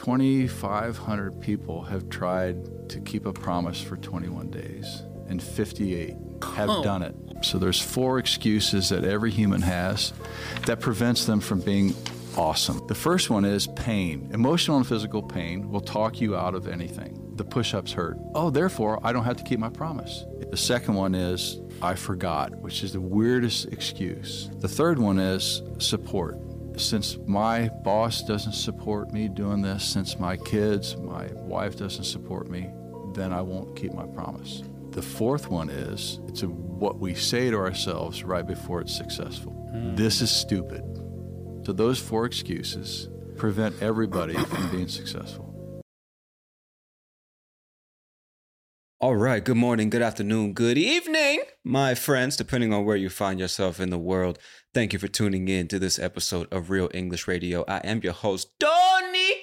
2,500 people have tried to keep a promise for 21 days, and 58 have done it. So there's four excuses that every human has that prevents them from being awesome. The first one is pain. Emotional and physical pain will talk you out of anything. The push ups hurt. Oh, therefore, I don't have to keep my promise. The second one is I forgot, which is the weirdest excuse. The third one is support. Since my boss doesn't support me doing this, since my kids, my wife doesn't support me, then I won't keep my promise. The fourth one is it's a, what we say to ourselves right before it's successful. Hmm. This is stupid. So those four excuses prevent everybody from being successful. All right, good morning, good afternoon, good evening, my friends, depending on where you find yourself in the world. Thank you for tuning in to this episode of Real English Radio. I am your host, Tony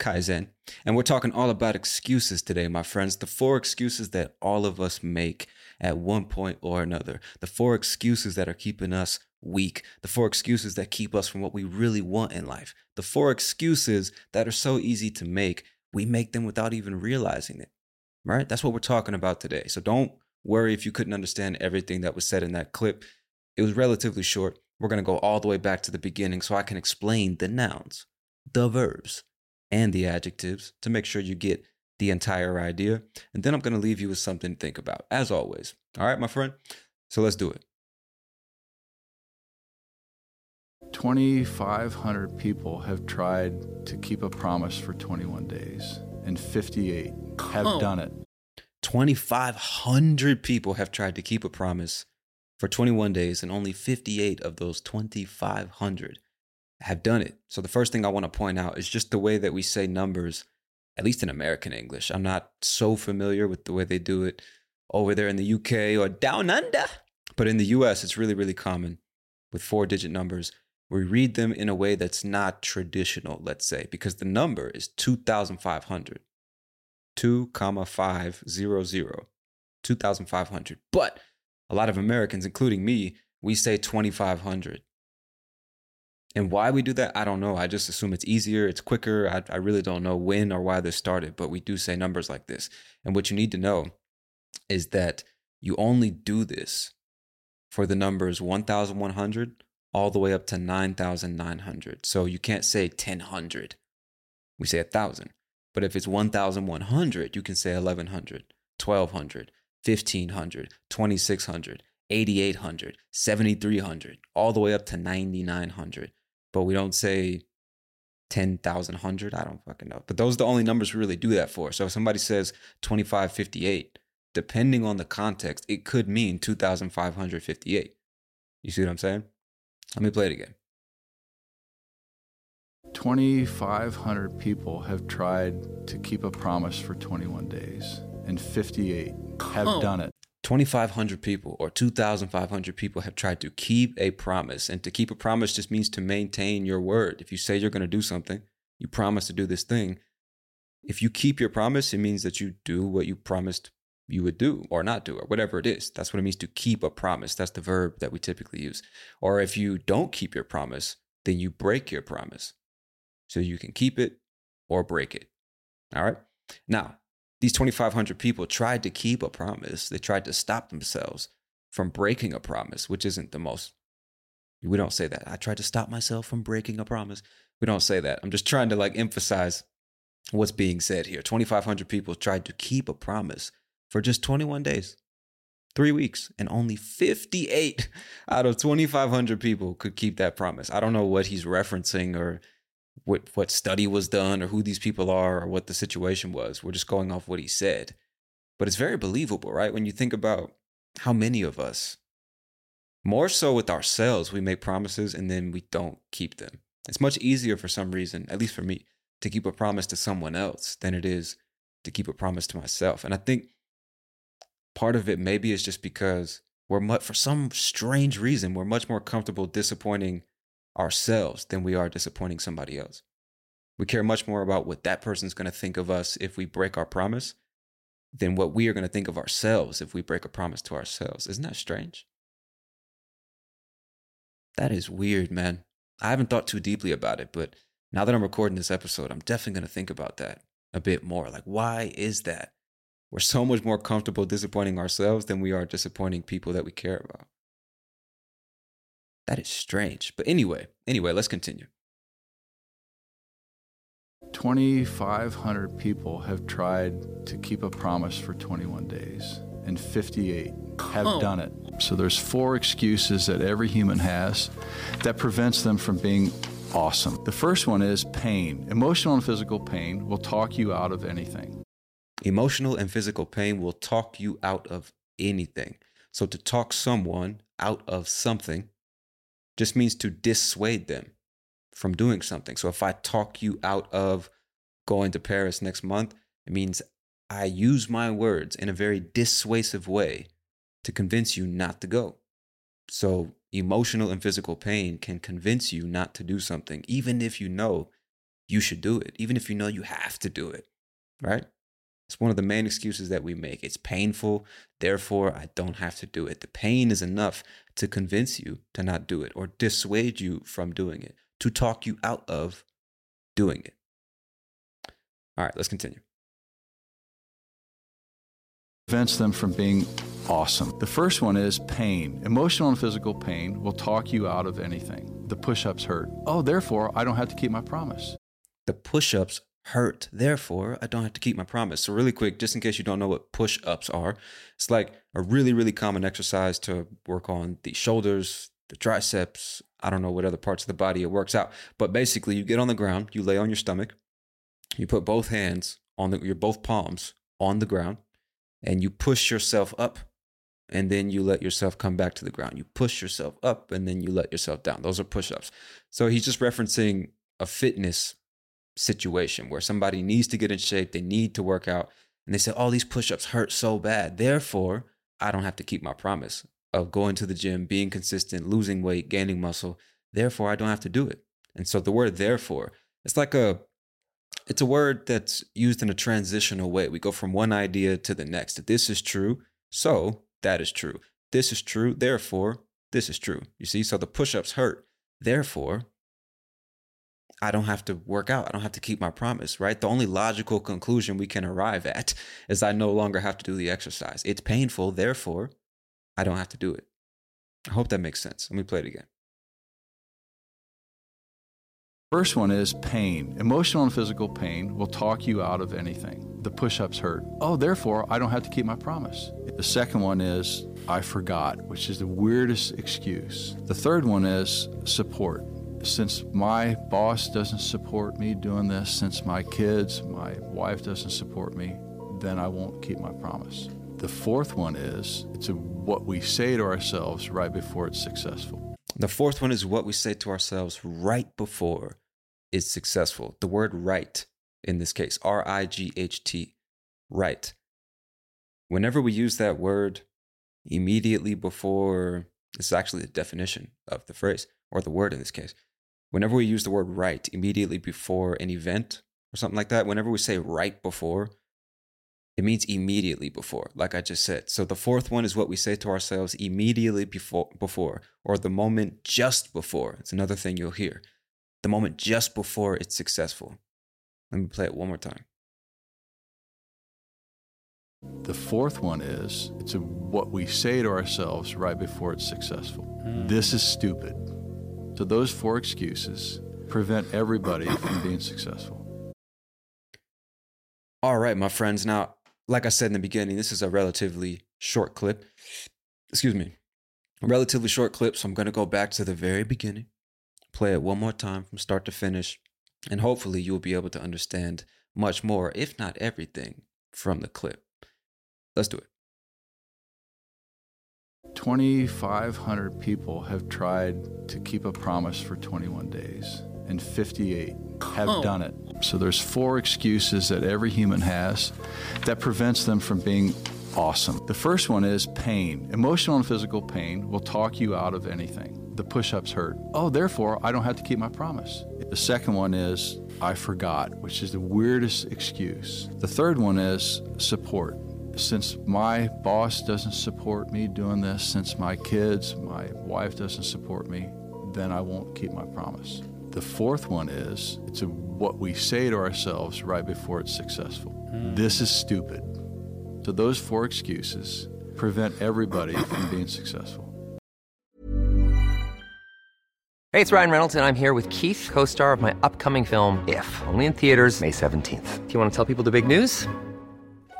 Kaizen, and we're talking all about excuses today, my friends. The four excuses that all of us make at one point or another. The four excuses that are keeping us weak. The four excuses that keep us from what we really want in life. The four excuses that are so easy to make, we make them without even realizing it right? That's what we're talking about today. So don't worry if you couldn't understand everything that was said in that clip. It was relatively short. We're going to go all the way back to the beginning so I can explain the nouns, the verbs, and the adjectives to make sure you get the entire idea. And then I'm going to leave you with something to think about, as always. All right, my friend? So let's do it. 2,500 people have tried to keep a promise for 21 days, and 58 have done it. 2,500 people have tried to keep a promise for 21 days, and only 58 of those 2,500 have done it. So, the first thing I want to point out is just the way that we say numbers, at least in American English. I'm not so familiar with the way they do it over there in the UK or down under, but in the US, it's really, really common with four digit numbers. We read them in a way that's not traditional, let's say, because the number is 2,500. 2 comma 500 2500 but a lot of americans including me we say 2500 and why we do that i don't know. I just assume it's easier it's quicker. I, I really don't know when or why this started but we do say numbers like this. And what you need to know is that you only do this for the numbers 1100 all the way up to 9900 so you can't say 1000 we say 1000 but if it's 1,100, you can say 1,100, 1,200, 1,500, 2,600, 8,800, 7,300, all the way up to 9,900. But we don't say 10,100. I don't fucking know. But those are the only numbers we really do that for. So if somebody says 2,558, depending on the context, it could mean 2,558. You see what I'm saying? Let me play it again. 2,500 people have tried to keep a promise for 21 days, and 58 have done it. 2,500 people or 2,500 people have tried to keep a promise. And to keep a promise just means to maintain your word. If you say you're going to do something, you promise to do this thing. If you keep your promise, it means that you do what you promised you would do or not do or whatever it is. That's what it means to keep a promise. That's the verb that we typically use. Or if you don't keep your promise, then you break your promise. So you can keep it or break it. All right. Now, these 2,500 people tried to keep a promise. They tried to stop themselves from breaking a promise, which isn't the most, we don't say that. I tried to stop myself from breaking a promise. We don't say that. I'm just trying to like emphasize what's being said here. 2,500 people tried to keep a promise for just 21 days, three weeks, and only 58 out of 2,500 people could keep that promise. I don't know what he's referencing or what what study was done or who these people are or what the situation was. We're just going off what he said. But it's very believable, right? When you think about how many of us, more so with ourselves, we make promises and then we don't keep them. It's much easier for some reason, at least for me, to keep a promise to someone else than it is to keep a promise to myself. And I think part of it maybe is just because we're much, for some strange reason, we're much more comfortable disappointing ourselves than we are disappointing somebody else. We care much more about what that person's going to think of us if we break our promise than what we are going to think of ourselves if we break a promise to ourselves. Isn't that strange? That is weird, man. I haven't thought too deeply about it, but now that I'm recording this episode, I'm definitely going to think about that a bit more. Like, why is that? We're so much more comfortable disappointing ourselves than we are disappointing people that we care about. That is strange. But anyway, anyway, let's continue. 2,500 people have tried to keep a promise for 21 days, and 58 have oh. done it. So there's four excuses that every human has that prevents them from being awesome. The first one is pain. Emotional and physical pain will talk you out of anything. Emotional and physical pain will talk you out of anything. So to talk someone out of something just means to dissuade them from doing something. So if I talk you out of going to Paris next month, it means I use my words in a very dissuasive way to convince you not to go. So emotional and physical pain can convince you not to do something, even if you know you should do it, even if you know you have to do it, right? It's one of the main excuses that we make. It's painful, therefore I don't have to do it. The pain is enough to convince you to not do it or dissuade you from doing it, to talk you out of doing it. All right, let's continue. Prevents them from being awesome. The first one is pain. Emotional and physical pain will talk you out of anything. The push ups hurt. Oh, therefore, I don't have to keep my promise. The push ups hurt. Therefore, I don't have to keep my promise. So, really quick, just in case you don't know what push ups are, it's like a really, really common exercise to work on the shoulders, the triceps. I don't know what other parts of the body it works out. But basically, you get on the ground, you lay on your stomach, you put both hands on the, your both palms on the ground, and you push yourself up. And then you let yourself come back to the ground. You push yourself up and then you let yourself down. Those are push ups. So he's just referencing a fitness situation where somebody needs to get in shape, they need to work out, and they say, "All oh, these push-ups hurt so bad. Therefore, I don't have to keep my promise of going to the gym, being consistent, losing weight, gaining muscle. Therefore, I don't have to do it." And so the word therefore, it's like a it's a word that's used in a transitional way. We go from one idea to the next. This is true, so that is true. This is true, therefore this is true. You see, so the push-ups hurt. Therefore, I don't have to work out. I don't have to keep my promise, right? The only logical conclusion we can arrive at is I no longer have to do the exercise. It's painful, therefore, I don't have to do it. I hope that makes sense. Let me play it again. First one is pain. Emotional and physical pain will talk you out of anything. The push ups hurt. Oh, therefore, I don't have to keep my promise. The second one is I forgot, which is the weirdest excuse. The third one is support since my boss doesn't support me doing this, since my kids, my wife doesn't support me, then I won't keep my promise. The fourth one is it's a, what we say to ourselves right before it's successful. The fourth one is what we say to ourselves right before it's successful. The word right in this case, R I G H T, right. Whenever we use that word, immediately before this is actually the definition of the phrase or the word in this case. Whenever we use the word right immediately before an event or something like that, whenever we say right before, it means immediately before, like I just said. So the fourth one is what we say to ourselves immediately before, before or the moment just before. It's another thing you'll hear. The moment just before it's successful. Let me play it one more time. The fourth one is it's a, what we say to ourselves right before it's successful. Hmm. This is stupid. So those four excuses prevent everybody from being successful. All right, my friends. Now, like I said in the beginning, this is a relatively short clip. Excuse me. Relatively short clip, so I'm going to go back to the very beginning, play it one more time from start to finish, and hopefully you'll be able to understand much more, if not everything, from the clip. Let's do it. 2,500 people have tried to keep a promise for 21 days, and 58 have done it. So there's four excuses that every human has that prevents them from being awesome. The first one is pain. Emotional and physical pain will talk you out of anything. The push ups hurt. Oh, therefore, I don't have to keep my promise. The second one is I forgot, which is the weirdest excuse. The third one is support since my boss doesn't support me doing this, since my kids, my wife doesn't support me, then I won't keep my promise. The fourth one is it's a, what we say to ourselves right before it's successful. Hmm. This is stupid. So those four excuses prevent everybody from being successful. Hey, it's Ryan Reynolds, and I'm here with Keith, co star of my upcoming film, If, only in theaters, May 17th. Do you want to tell people the big news?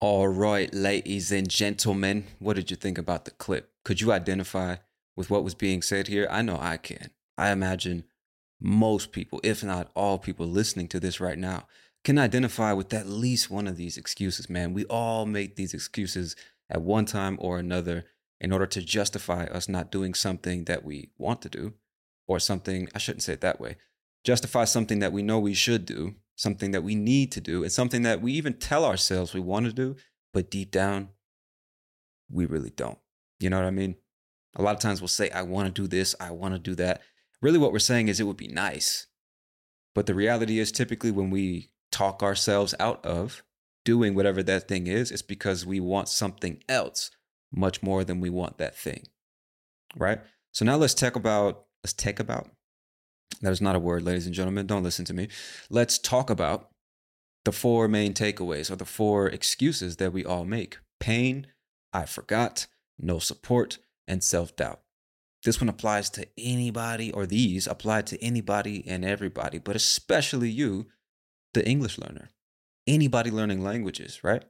All right, ladies and gentlemen, what did you think about the clip? Could you identify with what was being said here? I know I can. I imagine most people, if not all people listening to this right now, can identify with at least one of these excuses, man. We all make these excuses at one time or another in order to justify us not doing something that we want to do, or something, I shouldn't say it that way, justify something that we know we should do, something that we need to do, and something that we even tell ourselves we want to do, but deep down, we really don't. You know what I mean? A lot of times we'll say, I want to do this, I want to do that. Really, what we're saying is it would be nice. But the reality is, typically, when we talk ourselves out of doing whatever that thing is, it's because we want something else much more than we want that thing. Right? So now let's talk about, let's take about, that is not a word, ladies and gentlemen. Don't listen to me. Let's talk about the four main takeaways or the four excuses that we all make pain, I forgot, no support, and self doubt. This one applies to anybody, or these apply to anybody and everybody, but especially you, the English learner. Anybody learning languages, right?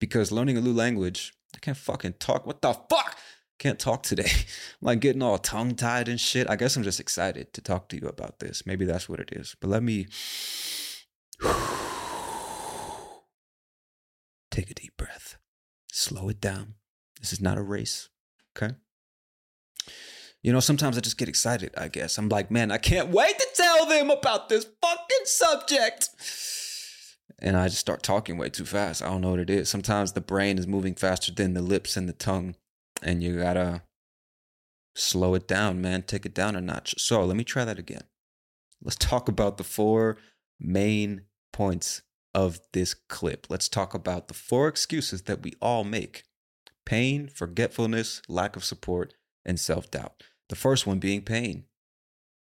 Because learning a new language, I can't fucking talk. What the fuck? Can't talk today. I'm like getting all tongue tied and shit. I guess I'm just excited to talk to you about this. Maybe that's what it is. But let me take a deep breath, slow it down. This is not a race, okay? You know, sometimes I just get excited, I guess. I'm like, man, I can't wait to tell them about this fucking subject. And I just start talking way too fast. I don't know what it is. Sometimes the brain is moving faster than the lips and the tongue, and you gotta slow it down, man. Take it down a notch. So let me try that again. Let's talk about the four main points of this clip. Let's talk about the four excuses that we all make pain, forgetfulness, lack of support, and self doubt. The first one being pain.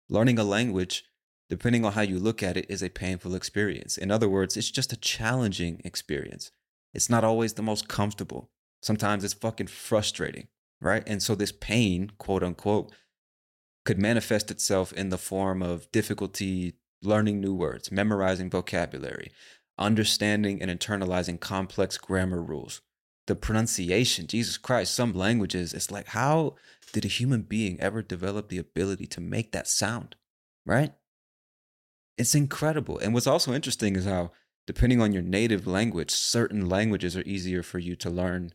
Learning a language, depending on how you look at it, is a painful experience. In other words, it's just a challenging experience. It's not always the most comfortable. Sometimes it's fucking frustrating, right? And so this pain, quote unquote, could manifest itself in the form of difficulty learning new words, memorizing vocabulary, understanding and internalizing complex grammar rules. The pronunciation, Jesus Christ, some languages, it's like, how did a human being ever develop the ability to make that sound? Right? It's incredible. And what's also interesting is how, depending on your native language, certain languages are easier for you to learn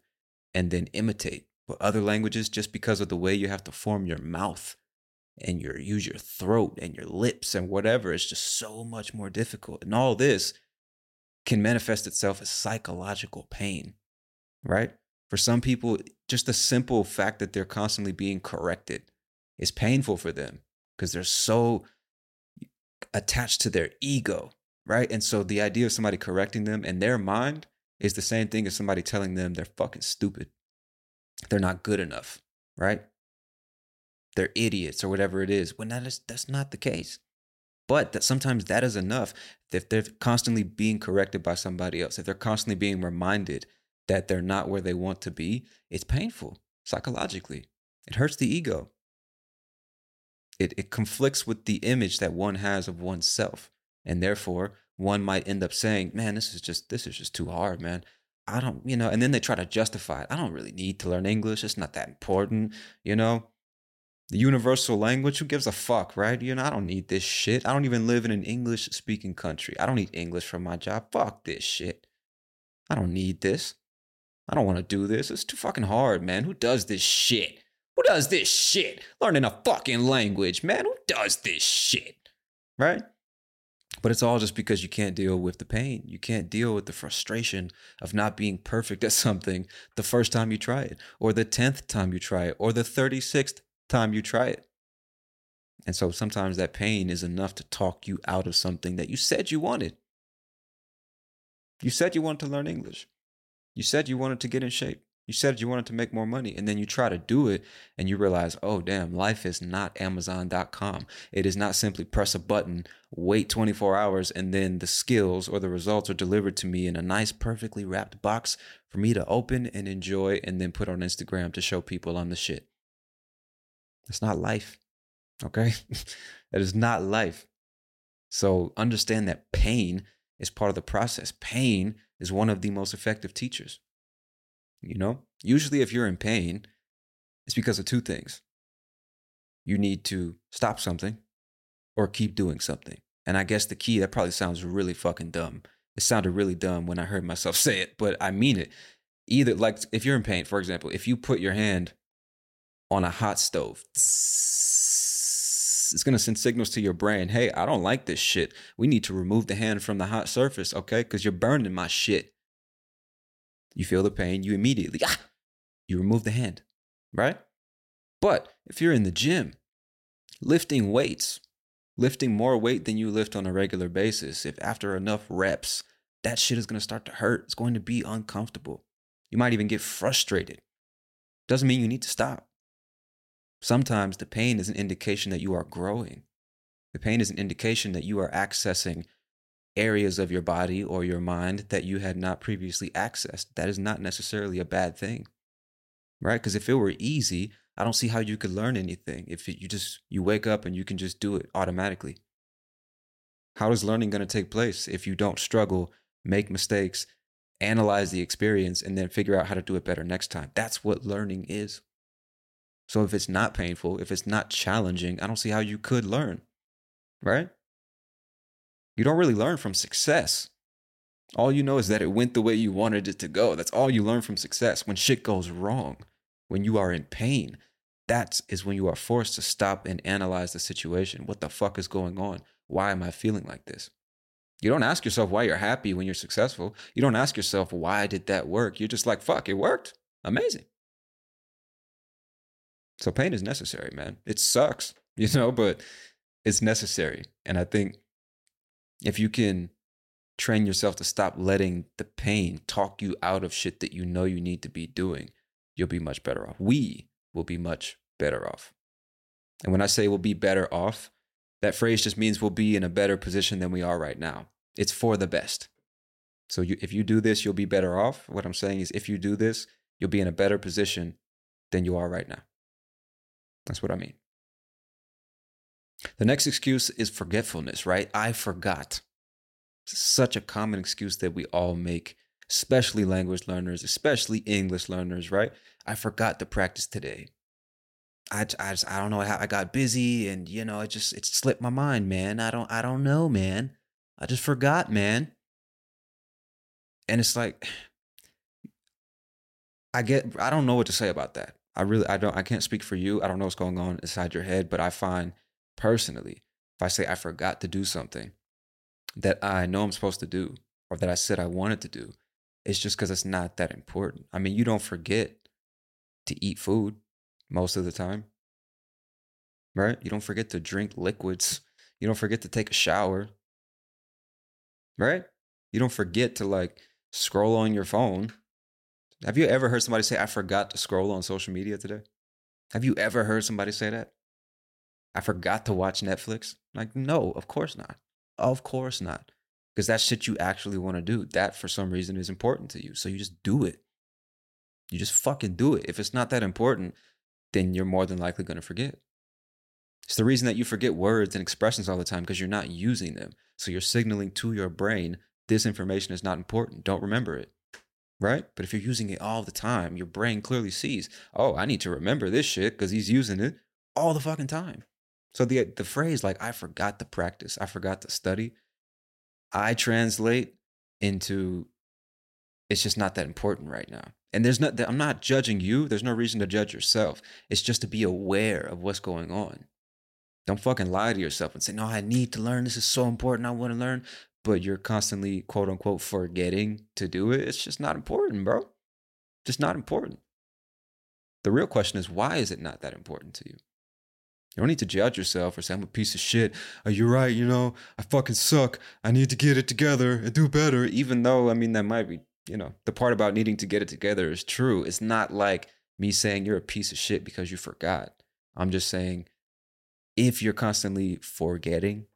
and then imitate. But other languages, just because of the way you have to form your mouth and your use your throat and your lips and whatever, it's just so much more difficult. And all this can manifest itself as psychological pain, right? For some people, just the simple fact that they're constantly being corrected is painful for them because they're so attached to their ego, right? And so the idea of somebody correcting them in their mind is the same thing as somebody telling them they're fucking stupid. They're not good enough, right? They're idiots or whatever it is. When that is that's not the case. But that sometimes that is enough. If they're constantly being corrected by somebody else, if they're constantly being reminded that they're not where they want to be, it's painful psychologically. It hurts the ego. It, it conflicts with the image that one has of oneself. And therefore, one might end up saying, man, this is just this is just too hard, man. I don't, you know, and then they try to justify it. I don't really need to learn English. It's not that important, you know. The universal language, who gives a fuck, right? You know, I don't need this shit. I don't even live in an English speaking country. I don't need English for my job. Fuck this shit. I don't need this. I don't want to do this. It's too fucking hard, man. Who does this shit? Who does this shit? Learning a fucking language, man. Who does this shit? Right? But it's all just because you can't deal with the pain. You can't deal with the frustration of not being perfect at something the first time you try it, or the 10th time you try it, or the 36th time you try it. And so sometimes that pain is enough to talk you out of something that you said you wanted. You said you wanted to learn English. You said you wanted to get in shape. You said you wanted to make more money. And then you try to do it and you realize, oh, damn, life is not Amazon.com. It is not simply press a button, wait 24 hours, and then the skills or the results are delivered to me in a nice, perfectly wrapped box for me to open and enjoy and then put on Instagram to show people I'm the shit. That's not life. Okay? that is not life. So understand that pain is part of the process. Pain is one of the most effective teachers. You know, usually if you're in pain, it's because of two things. You need to stop something or keep doing something. And I guess the key, that probably sounds really fucking dumb. It sounded really dumb when I heard myself say it, but I mean it. Either, like, if you're in pain, for example, if you put your hand on a hot stove, it's to send signals to your brain hey, I don't like this shit. We need to remove the hand from the hot surface, okay? Because you're burning my shit. You feel the pain, you immediately, ah, you remove the hand, right? But if you're in the gym, lifting weights, lifting more weight than you lift on a regular basis, if after enough reps, that shit is to start to hurt. It's going to be uncomfortable. You might even get frustrated. Doesn't mean you need to stop. Sometimes the pain is an indication that you are growing. The pain is an indication that you are accessing areas of your body or your mind that you had not previously accessed. That is not necessarily a bad thing, right? Because if it were easy, I don't see how you could learn anything. If you just you wake up and you can just do it automatically. How is learning going to take place if you don't struggle, make mistakes, analyze the experience, and then figure out how to do it better next time? That's what learning is. So if it's not painful, if it's not challenging, I don't see how you could learn, right? You don't really learn from success. All you know is that it went the way you wanted it to go. That's all you learn from success. When shit goes wrong, when you are in pain, that is when you are forced to stop and analyze the situation. What the fuck is going on? Why am I feeling like this? You don't ask yourself why you're happy when you're successful. You don't ask yourself, why did that work? You're just like, fuck, it worked. Amazing. So pain is necessary, man. It sucks, you know, but it's necessary. And I think if you can train yourself to stop letting the pain talk you out of shit that you know you need to be doing, you'll be much better off. We will be much better off. And when I say we'll be better off, That phrase just means we'll be in a better position than we are right now. It's for the best. So you, if you do this, you'll be better off. What I'm saying is, if you do this, you'll be in a better position than you are right now. That's what I mean. The next excuse is forgetfulness, right? I forgot. Such a common excuse that we all make, especially language learners, especially English learners, right? I forgot to practice today. I, I just I don't know how I got busy and you know it just it slipped my mind, man. I don't I don't know, man. I just forgot, man. And it's like I get I don't know what to say about that. I really I don't I can't speak for you. I don't know what's going on inside your head, but I find personally if I say I forgot to do something that I know I'm supposed to do or that I said I wanted to do, it's just cuz it's not that important. I mean, you don't forget to eat food most of the time. Right? You don't forget to drink liquids. You don't forget to take a shower. Right? You don't forget to like scroll on your phone. Have you ever heard somebody say, I forgot to scroll on social media today? Have you ever heard somebody say that? I forgot to watch Netflix? Like, no, of course not. Of course not. Because that shit you actually want to do. That for some reason is important to you. So you just do it. You just fucking do it. If it's not that important, then you're more than likely going to forget. It's the reason that you forget words and expressions all the time because you're not using them. So you're signaling to your brain this information is not important. Don't remember it. Right? But if you're using it all the time, your brain clearly sees, oh, I need to remember this shit because he's using it all the fucking time. So the the phrase like I forgot to practice, I forgot to study, I translate into it's just not that important right now. And there's not I'm not judging you. There's no reason to judge yourself. It's just to be aware of what's going on. Don't fucking lie to yourself and say, "No, I need to learn. This is so important. I want to learn." But you're constantly quote unquote forgetting to do it. It's just not important, bro. Just not important. The real question is why is it not that important to you? You don't need to judge yourself or say, I'm a piece of shit. Uh, Are you right? You know, I fucking suck. I need to get it together and do better. Even though, I mean, that might be you know, the part about needing to get it together is true. It's not like me saying you're a piece of shit because you forgot. I'm just saying if you're constantly forgetting,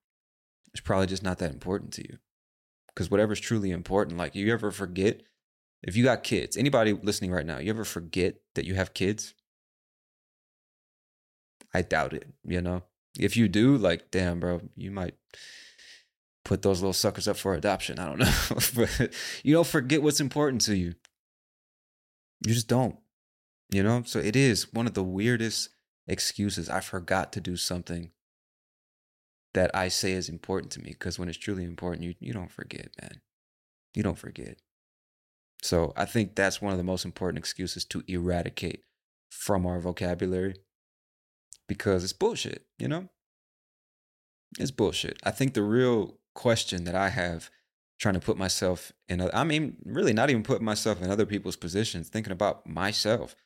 it's probably just not that important to you. Because whatever's truly important, like you ever forget, if you got kids, anybody listening right now, you ever forget that you have kids? I doubt it, you know? If you do, like, damn, bro, you might put those little suckers up for adoption. I don't know. but you don't forget what's important to you. You just don't. You know? So it is one of the weirdest excuses. I forgot to do something that I say is important to me. Because when it's truly important, you, you don't forget, man. You don't forget. So I think that's one of the most important excuses to eradicate from our vocabulary because it's bullshit, you know? It's bullshit. I think the real question that I have trying to put myself in, I mean, really not even putting myself in other people's positions, thinking about myself.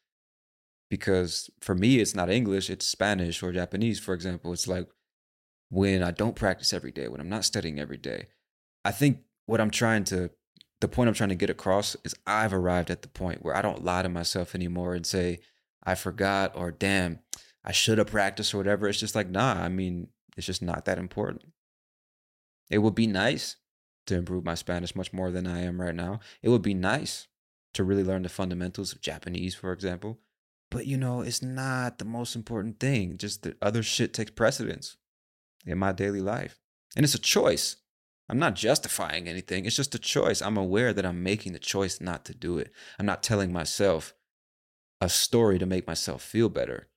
Because for me, it's not English, it's Spanish or Japanese, for example. It's like when I don't practice every day, when I'm not studying every day. I think what I'm trying to, the point I'm trying to get across is I've arrived at the point where I don't lie to myself anymore and say, I forgot or damn, I should have practiced or whatever. It's just like, nah, I mean, it's just not that important. It would be nice to improve my Spanish much more than I am right now. It would be nice to really learn the fundamentals of Japanese, for example. But you know, it's not the most important thing. Just the other shit takes precedence in my daily life. And it's a choice. I'm not justifying anything. It's just a choice. I'm aware that I'm making the choice not to do it. I'm not telling myself a story to make myself feel better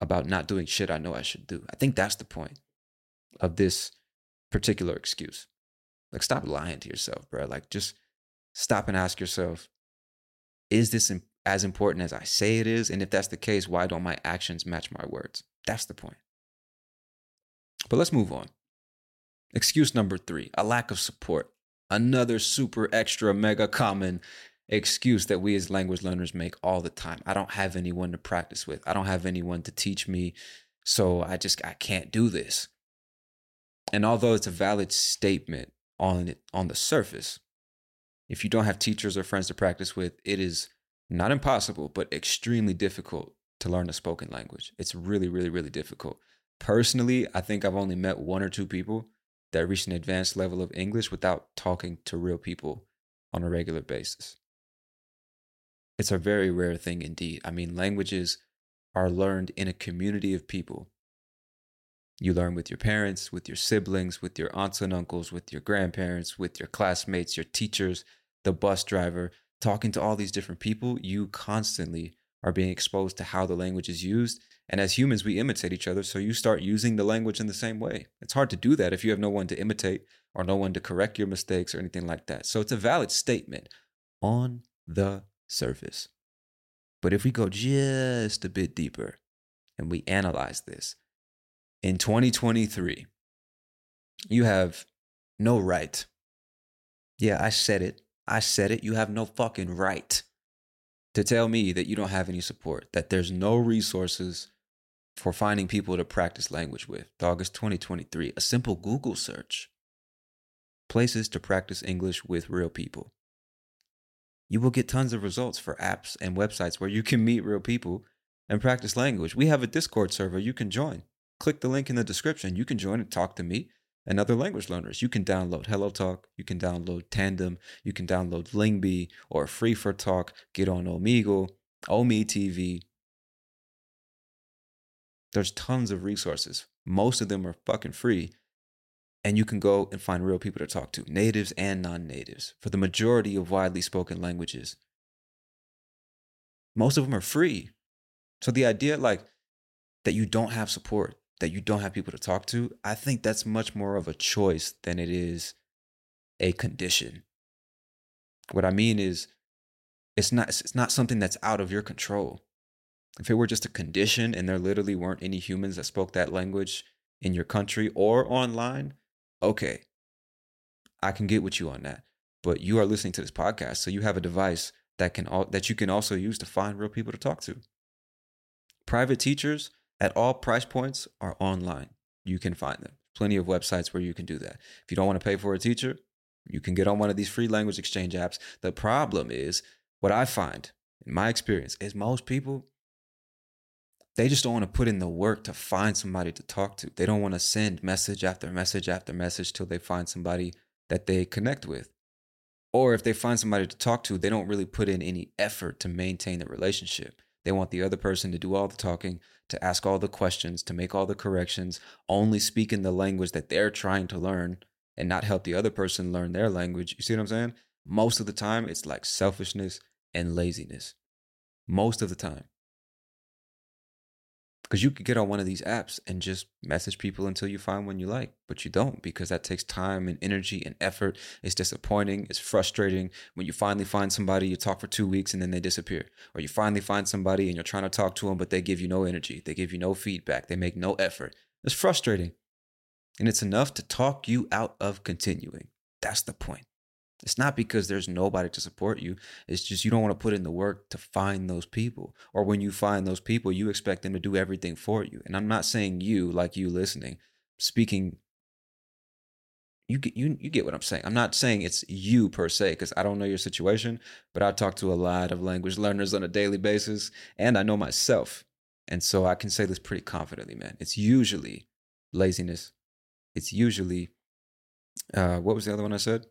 about not doing shit I know I should do. I think that's the point of this particular excuse. Like, stop lying to yourself, bro. Like, just stop and ask yourself, is this as important as I say it is? And if that's the case, why don't my actions match my words? That's the point. But let's move on. Excuse number three a lack of support. Another super extra mega common excuse that we as language learners make all the time. I don't have anyone to practice with. I don't have anyone to teach me. So I just I can't do this. And although it's a valid statement on it, on the surface, if you don't have teachers or friends to practice with, it is not impossible, but extremely difficult to learn a spoken language. It's really, really, really difficult. Personally, I think I've only met one or two people that reached an advanced level of English without talking to real people on a regular basis. It's a very rare thing indeed. I mean, languages are learned in a community of people. You learn with your parents, with your siblings, with your aunts and uncles, with your grandparents, with your classmates, your teachers, the bus driver, talking to all these different people. You constantly are being exposed to how the language is used. And as humans, we imitate each other. So you start using the language in the same way. It's hard to do that if you have no one to imitate or no one to correct your mistakes or anything like that. So it's a valid statement on the surface. But if we go just a bit deeper and we analyze this, in 2023, you have no right. Yeah, I said it. I said it. You have no fucking right to tell me that you don't have any support, that there's no resources for finding people to practice language with. August 2023, a simple Google search. Places to practice English with real people. You will get tons of results for apps and websites where you can meet real people and practice language. We have a Discord server you can join. Click the link in the description. You can join and talk to me and other language learners. You can download HelloTalk, you can download Tandem, you can download Lingbe or Free4Talk, get on Omegle, OmeTV. There's tons of resources. Most of them are fucking free. And you can go and find real people to talk to, natives and non natives, for the majority of widely spoken languages. Most of them are free. So the idea, like, that you don't have support, that you don't have people to talk to, I think that's much more of a choice than it is a condition. What I mean is it's not it's not something that's out of your control. If it were just a condition and there literally weren't any humans that spoke that language in your country or online, okay. I can get with you on that. But you are listening to this podcast, so you have a device that can all, that you can also use to find real people to talk to. Private teachers, at all price points are online. You can find them. Plenty of websites where you can do that. If you don't want to pay for a teacher, you can get on one of these free language exchange apps. The problem is what I find in my experience is most people they just don't want to put in the work to find somebody to talk to. They don't want to send message after message after message till they find somebody that they connect with. Or if they find somebody to talk to, they don't really put in any effort to maintain the relationship. They want the other person to do all the talking, to ask all the questions, to make all the corrections, only speak in the language that they're trying to learn and not help the other person learn their language. You see what I'm saying? Most of the time, it's like selfishness and laziness. Most of the time. Because you could get on one of these apps and just message people until you find one you like, but you don't because that takes time and energy and effort. It's disappointing. It's frustrating. When you finally find somebody, you talk for two weeks and then they disappear. Or you finally find somebody and you're trying to talk to them, but they give you no energy. They give you no feedback. They make no effort. It's frustrating. And it's enough to talk you out of continuing. That's the point. It's not because there's nobody to support you. It's just you don't want to put in the work to find those people. Or when you find those people, you expect them to do everything for you. And I'm not saying you, like you listening, speaking. You get you you get what I'm saying. I'm not saying it's you per se because I don't know your situation, but I talk to a lot of language learners on a daily basis, and I know myself, and so I can say this pretty confidently, man. It's usually laziness. It's usually uh, what was the other one I said?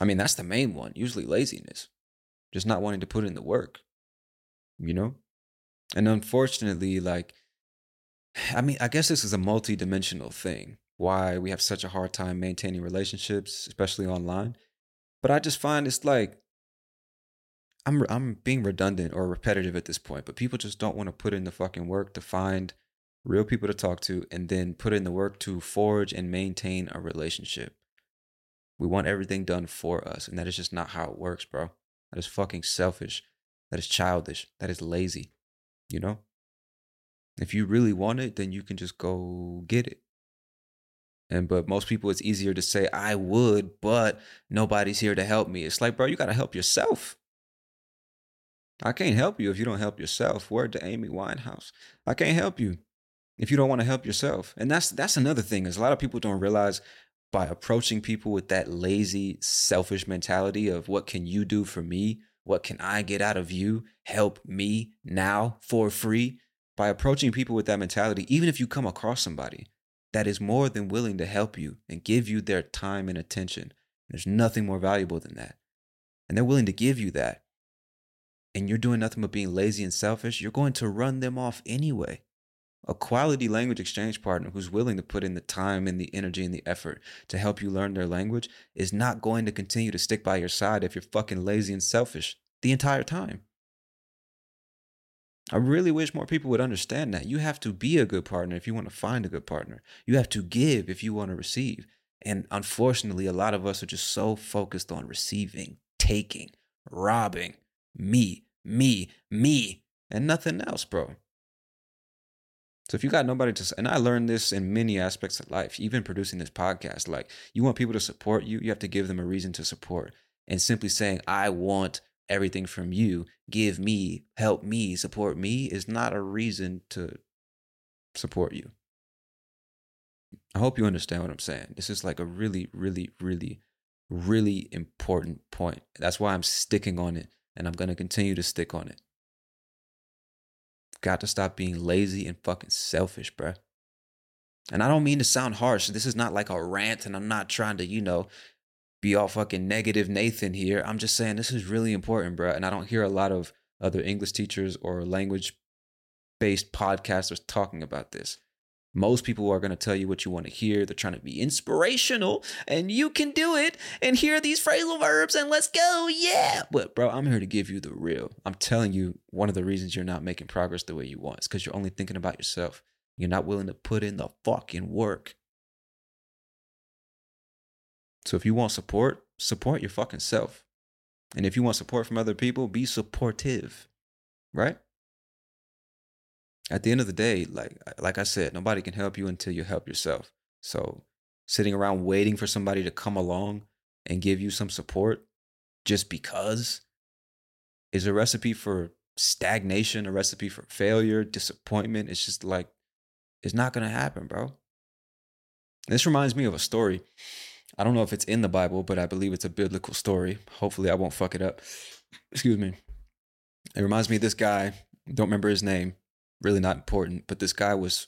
I mean, that's the main one. Usually laziness, just not wanting to put in the work, you know? And unfortunately, like, I mean, I guess this is a multi-dimensional thing. Why we have such a hard time maintaining relationships, especially online. But I just find it's like I'm I'm being redundant or repetitive at this point, but people just don't want to put in the fucking work to find real people to talk to and then put in the work to forge and maintain a relationship. We want everything done for us. And that is just not how it works, bro. That is fucking selfish. That is childish. That is lazy. You know? If you really want it, then you can just go get it. And but most people it's easier to say I would, but nobody's here to help me. It's like, bro, you got to help yourself. I can't help you if you don't help yourself. Word to Amy Winehouse. I can't help you if you don't want to help yourself. And that's that's another thing is a lot of people don't realize by approaching people with that lazy, selfish mentality of what can you do for me? What can I get out of you? Help me now for free. by approaching people with that mentality, even if you come across somebody that is more than willing to help you and give you their time and attention, there's nothing more valuable than that. And they're willing to give you that. And you're doing nothing but being lazy and selfish, you're going to run them off anyway. A quality language exchange partner who's willing to put in the time and the energy and the effort to help you learn their language is not going to continue to stick by your side if you're fucking lazy and selfish the entire time. I really wish more people would understand that. You have to be a good partner if you want to find a good partner. You have to give if you want to receive. And unfortunately, a lot of us are just so focused on receiving, taking, robbing, me, me, me, and nothing else, bro. So if you got nobody to, and I learned this in many aspects of life, even producing this podcast, like you want people to support you, you have to give them a reason to support. And simply saying, I want everything from you, give me, help me, support me is not a reason to support you. I hope you understand what I'm saying. This is like a really, really, really, really important point. That's why I'm sticking on it and I'm going to continue to stick on it. Got to stop being lazy and fucking selfish, bruh. And I don't mean to sound harsh. This is not like a rant, and I'm not trying to, you know, be all fucking negative Nathan here. I'm just saying this is really important, bro. And I don't hear a lot of other English teachers or language based podcasters talking about this. Most people are going to tell you what you want to hear. They're trying to be inspirational and you can do it and hear these phrasal verbs and let's go. Yeah. But, bro, I'm here to give you the real. I'm telling you, one of the reasons you're not making progress the way you want is because you're only thinking about yourself. You're not willing to put in the fucking work. So if you want support, support your fucking self. And if you want support from other people, be supportive. Right? At the end of the day, like like I said, nobody can help you until you help yourself. So sitting around waiting for somebody to come along and give you some support just because is a recipe for stagnation, a recipe for failure, disappointment. It's just like it's not going to happen, bro. This reminds me of a story I don't know if it's in the Bible, but I believe it's a biblical story. Hopefully, I won't fuck it up. Excuse me. It reminds me of this guy. Don't remember his name. Really not important. But this guy was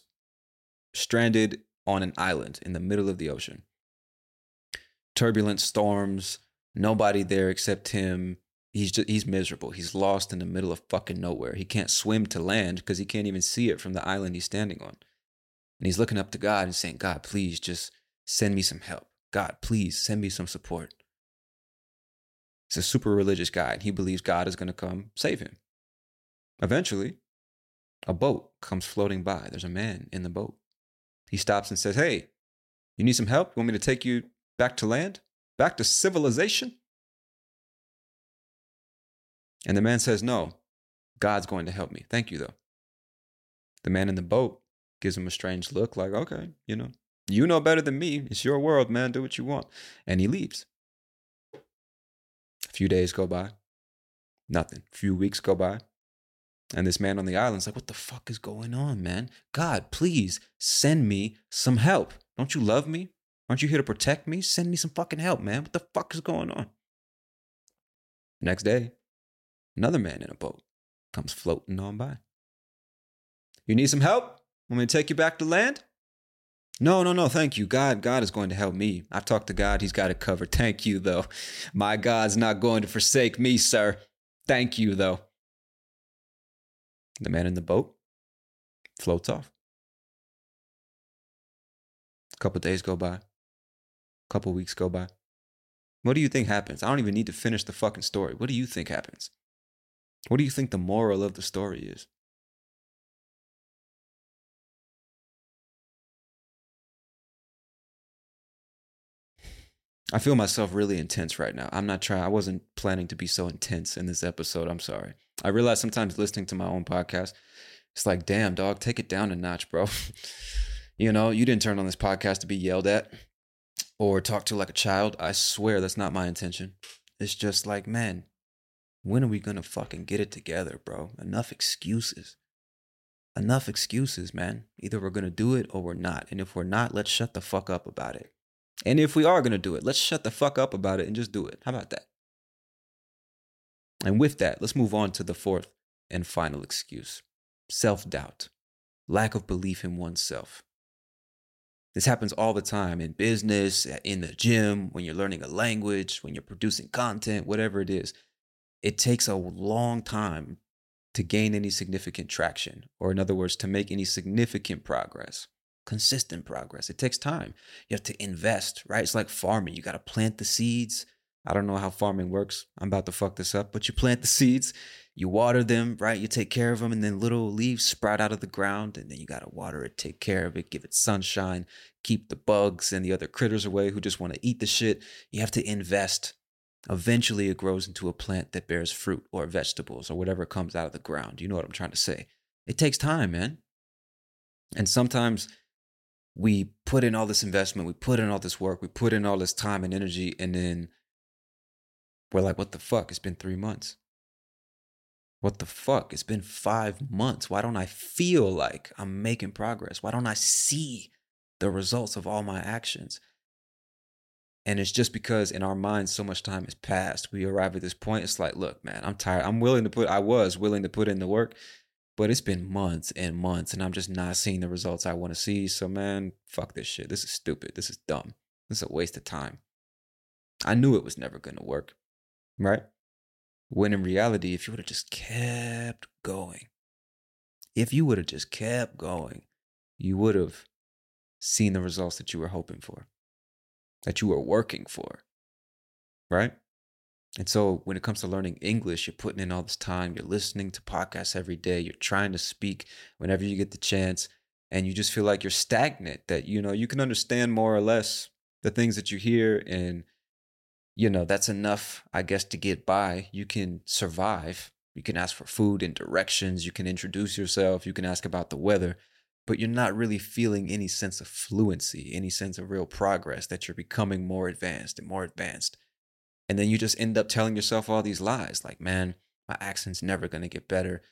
stranded on an island in the middle of the ocean. Turbulent storms, nobody there except him. He's just, he's miserable. He's lost in the middle of fucking nowhere. He can't swim to land because he can't even see it from the island he's standing on. And he's looking up to God and saying, God, please just send me some help. God, please send me some support. He's a super religious guy, and he believes God is going to come save him. Eventually, a boat comes floating by. There's a man in the boat. He stops and says, Hey, you need some help? You want me to take you back to land? Back to civilization? And the man says, No, God's going to help me. Thank you, though. The man in the boat gives him a strange look, like, Okay, you know, you know better than me. It's your world, man. Do what you want. And he leaves. A few days go by. Nothing. A few weeks go by. And this man on the island's like, what the fuck is going on, man? God, please send me some help. Don't you love me? Aren't you here to protect me? Send me some fucking help, man. What the fuck is going on? Next day, another man in a boat comes floating on by. You need some help? Want me to take you back to land? No, no, no, thank you. God, God is going to help me. I've talked to God. He's got it covered. Thank you, though. My God's not going to forsake me, sir. Thank you, though. The man in the boat floats off. A couple days go by. A couple weeks go by. What do you think happens? I don't even need to finish the fucking story. What do you think happens? What do you think the moral of the story is? I feel myself really intense right now. I'm not trying, I wasn't planning to be so intense in this episode. I'm sorry. I realize sometimes listening to my own podcast, it's like, damn, dog, take it down a notch, bro. you know, you didn't turn on this podcast to be yelled at or talk to like a child. I swear that's not my intention. It's just like, man, when are we to fucking get it together, bro? Enough excuses. Enough excuses, man. Either we're to do it or we're not. And if we're not, let's shut the fuck up about it. And if we are to do it, let's shut the fuck up about it and just do it. How about that? And with that, let's move on to the fourth and final excuse self doubt. lack of belief in oneself. This happens all the time in business, in the gym, when you're learning a language, when you're producing content, whatever it is. It takes a long time to gain any significant traction, or in other words, to make any significant progress, consistent progress. It takes time. You have to invest, right? It's like farming. You got to plant the seeds. I don't know how farming works. I'm about to fuck this up, but you plant the seeds, you water them, right? You take care of them, and then little leaves sprout out of the ground, and then you got to water it, take care of it, give it sunshine, keep the bugs and the other critters away who just want to eat the shit. You have to invest Eventually, it grows into a plant that bears fruit or vegetables or whatever comes out of the ground. You know what I'm trying to say? It takes time, man. And sometimes we put in all this investment, we put in all this work, we put in all this time and energy, and then we're like, what the fuck? It's been three months. What the fuck? It's been five months. Why don't I feel like I'm making progress? Why don't I see the results of all my actions? And it's just because in our minds so much time has passed. We arrive at this point. It's like, look, man, I'm tired. I'm willing to put, I was willing to put in the work, but it's been months and months and I'm just not seeing the results I want to see. So, man, fuck this shit. This is stupid. This is dumb. This is a waste of time. I knew it was never going to work, right? When in reality, if you would have just kept going, if you would have just kept going, you would have seen the results that you were hoping for that you were working for, right? And so when it comes to learning English, you're putting in all this time, you're listening to podcasts every day, you're trying to speak whenever you get the chance, and you just feel like you're stagnant, that you know, you can understand more or less the things that you hear and you know, that's enough, I guess, to get by. You can survive. You can ask for food and directions, you can introduce yourself, you can ask about the weather, but you're not really feeling any sense of fluency, any sense of real progress, that you're becoming more advanced and more advanced. And then you just end up telling yourself all these lies like, man, my accent's never going to get better.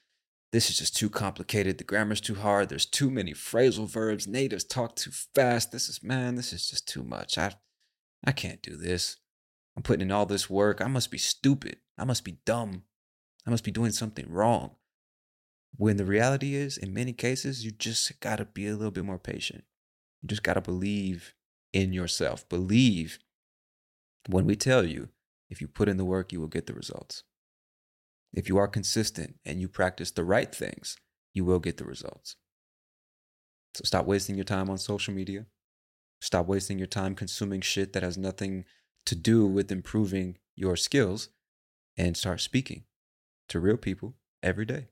This is just too complicated. The grammar's too hard. There's too many phrasal verbs. Natives talk too fast. This is, man, this is just too much. I, I can't do this. I'm putting in all this work. I must be stupid. I must be dumb. I must be doing something wrong. When the reality is, in many cases, you just got to be a little bit more patient. You just got to believe in yourself. Believe when we tell you, if you put in the work, you will get the results. If you are consistent and you practice the right things, you will get the results. So stop wasting your time on social media. Stop wasting your time consuming shit that has nothing to do with improving your skills and start speaking to real people every day.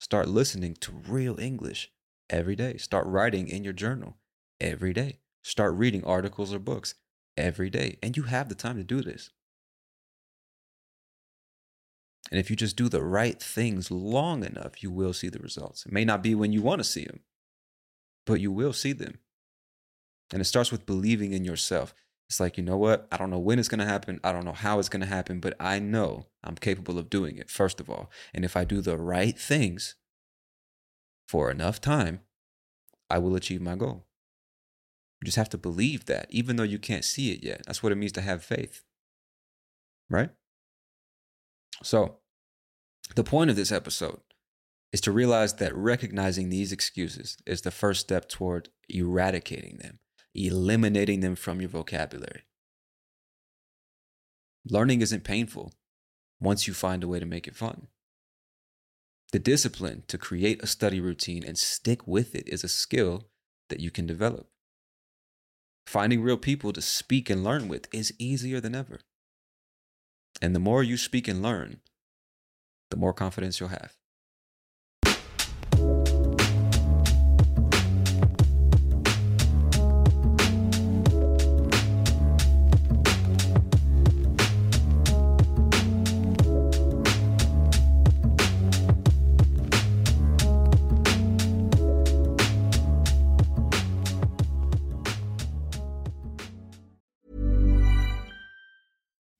Start listening to real English every day. Start writing in your journal every day. Start reading articles or books every day. And you have the time to do this. And if you just do the right things long enough, you will see the results. It may not be when you want to see them, but you will see them. And it starts with believing in yourself. It's like, you know what? I don't know when it's going to happen. I don't know how it's going to happen, but I know I'm capable of doing it, first of all. And if I do the right things for enough time, I will achieve my goal. You just have to believe that, even though you can't see it yet. That's what it means to have faith. Right? So, the point of this episode is to realize that recognizing these excuses is the first step toward eradicating them eliminating them from your vocabulary. Learning isn't painful once you find a way to make it fun. The discipline to create a study routine and stick with it is a skill that you can develop. Finding real people to speak and learn with is easier than ever. And the more you speak and learn, the more confidence you'll have.